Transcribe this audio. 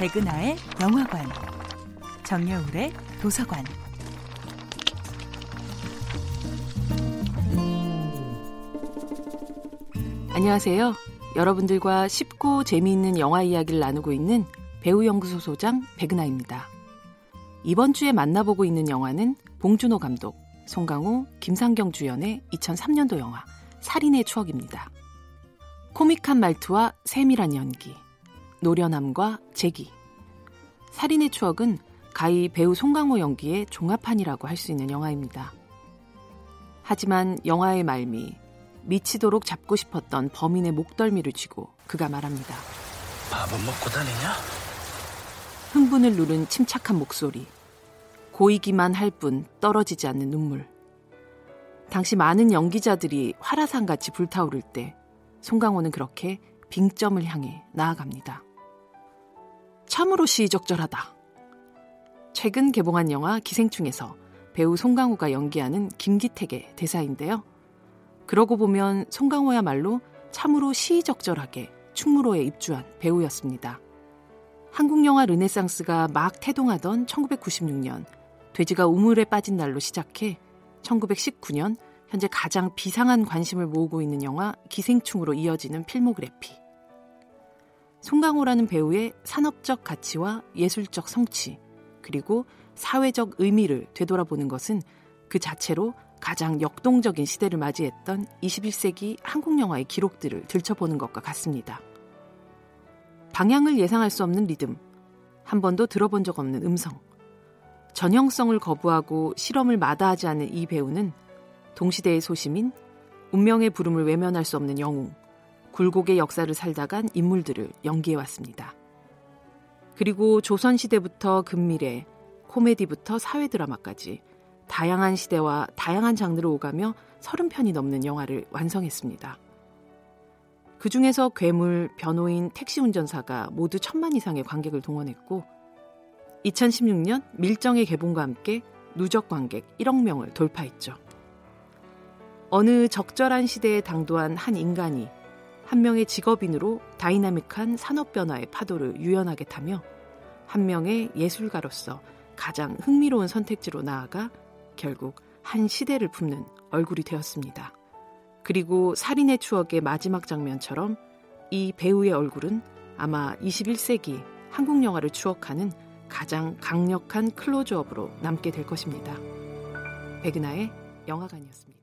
백은하의 영화관, 정여울의 도서관. 안녕하세요. 여러분들과 쉽고 재미있는 영화 이야기를 나누고 있는 배우연구소 소장 백은하입니다. 이번 주에 만나보고 있는 영화는 봉준호 감독, 송강호, 김상경 주연의 2003년도 영화 살인의 추억입니다. 코믹한 말투와 세밀한 연기, 노련함과 재기. 살인의 추억은 가히 배우 송강호 연기의 종합판이라고 할 수 있는 영화입니다. 하지만 영화의 말미, 미치도록 잡고 싶었던 범인의 목덜미를 쥐고 그가 말합니다. 밥은 먹고 다니냐? 흥분을 누른 침착한 목소리. 고이기만 할 뿐 떨어지지 않는 눈물. 당시 많은 연기자들이 화라산같이 불타오를 때 송강호는 그렇게 빙점을 향해 나아갑니다. 참으로 시의적절하다. 최근 개봉한 영화 기생충에서 배우 송강호가 연기하는 김기택의 대사인데요. 그러고 보면 송강호야말로 참으로 시의적절하게 충무로에 입주한 배우였습니다. 한국 영화 르네상스가 막 태동하던 1996년 돼지가 우물에 빠진 날로 시작해 1919년 현재 가장 비상한 관심을 모으고 있는 영화 기생충으로 이어지는 필모그래피. 송강호라는 배우의 산업적 가치와 예술적 성취, 그리고 사회적 의미를 되돌아보는 것은 그 자체로 가장 역동적인 시대를 맞이했던 21세기 한국 영화의 기록들을 들춰보는 것과 같습니다. 방향을 예상할 수 없는 리듬, 한 번도 들어본 적 없는 음성, 전형성을 거부하고 실험을 마다하지 않는 이 배우는 동시대의 소시민, 운명의 부름을 외면할 수 없는 영웅, 굴곡의 역사를 살다간 인물들을 연기해 왔습니다. 그리고 조선시대부터 근미래, 코미디부터 사회 드라마까지 다양한 시대와 다양한 장르를 오가며 30편이 넘는 영화를 완성했습니다. 그 중에서 괴물, 변호인, 택시 운전사가 모두 천만 이상의 관객을 동원했고 2016년 밀정의 개봉과 함께 누적 관객 1억 명을 돌파했죠. 어느 적절한 시대에 당도한 한 인간이 한 명의 직업인으로 다이나믹한 산업 변화의 파도를 유연하게 타며 한 명의 예술가로서 가장 흥미로운 선택지로 나아가 결국 한 시대를 품는 얼굴이 되었습니다. 그리고 살인의 추억의 마지막 장면처럼 이 배우의 얼굴은 아마 21세기 한국 영화를 추억하는 가장 강력한 클로즈업으로 남게 될 것입니다. 백은하의 영화관이었습니다.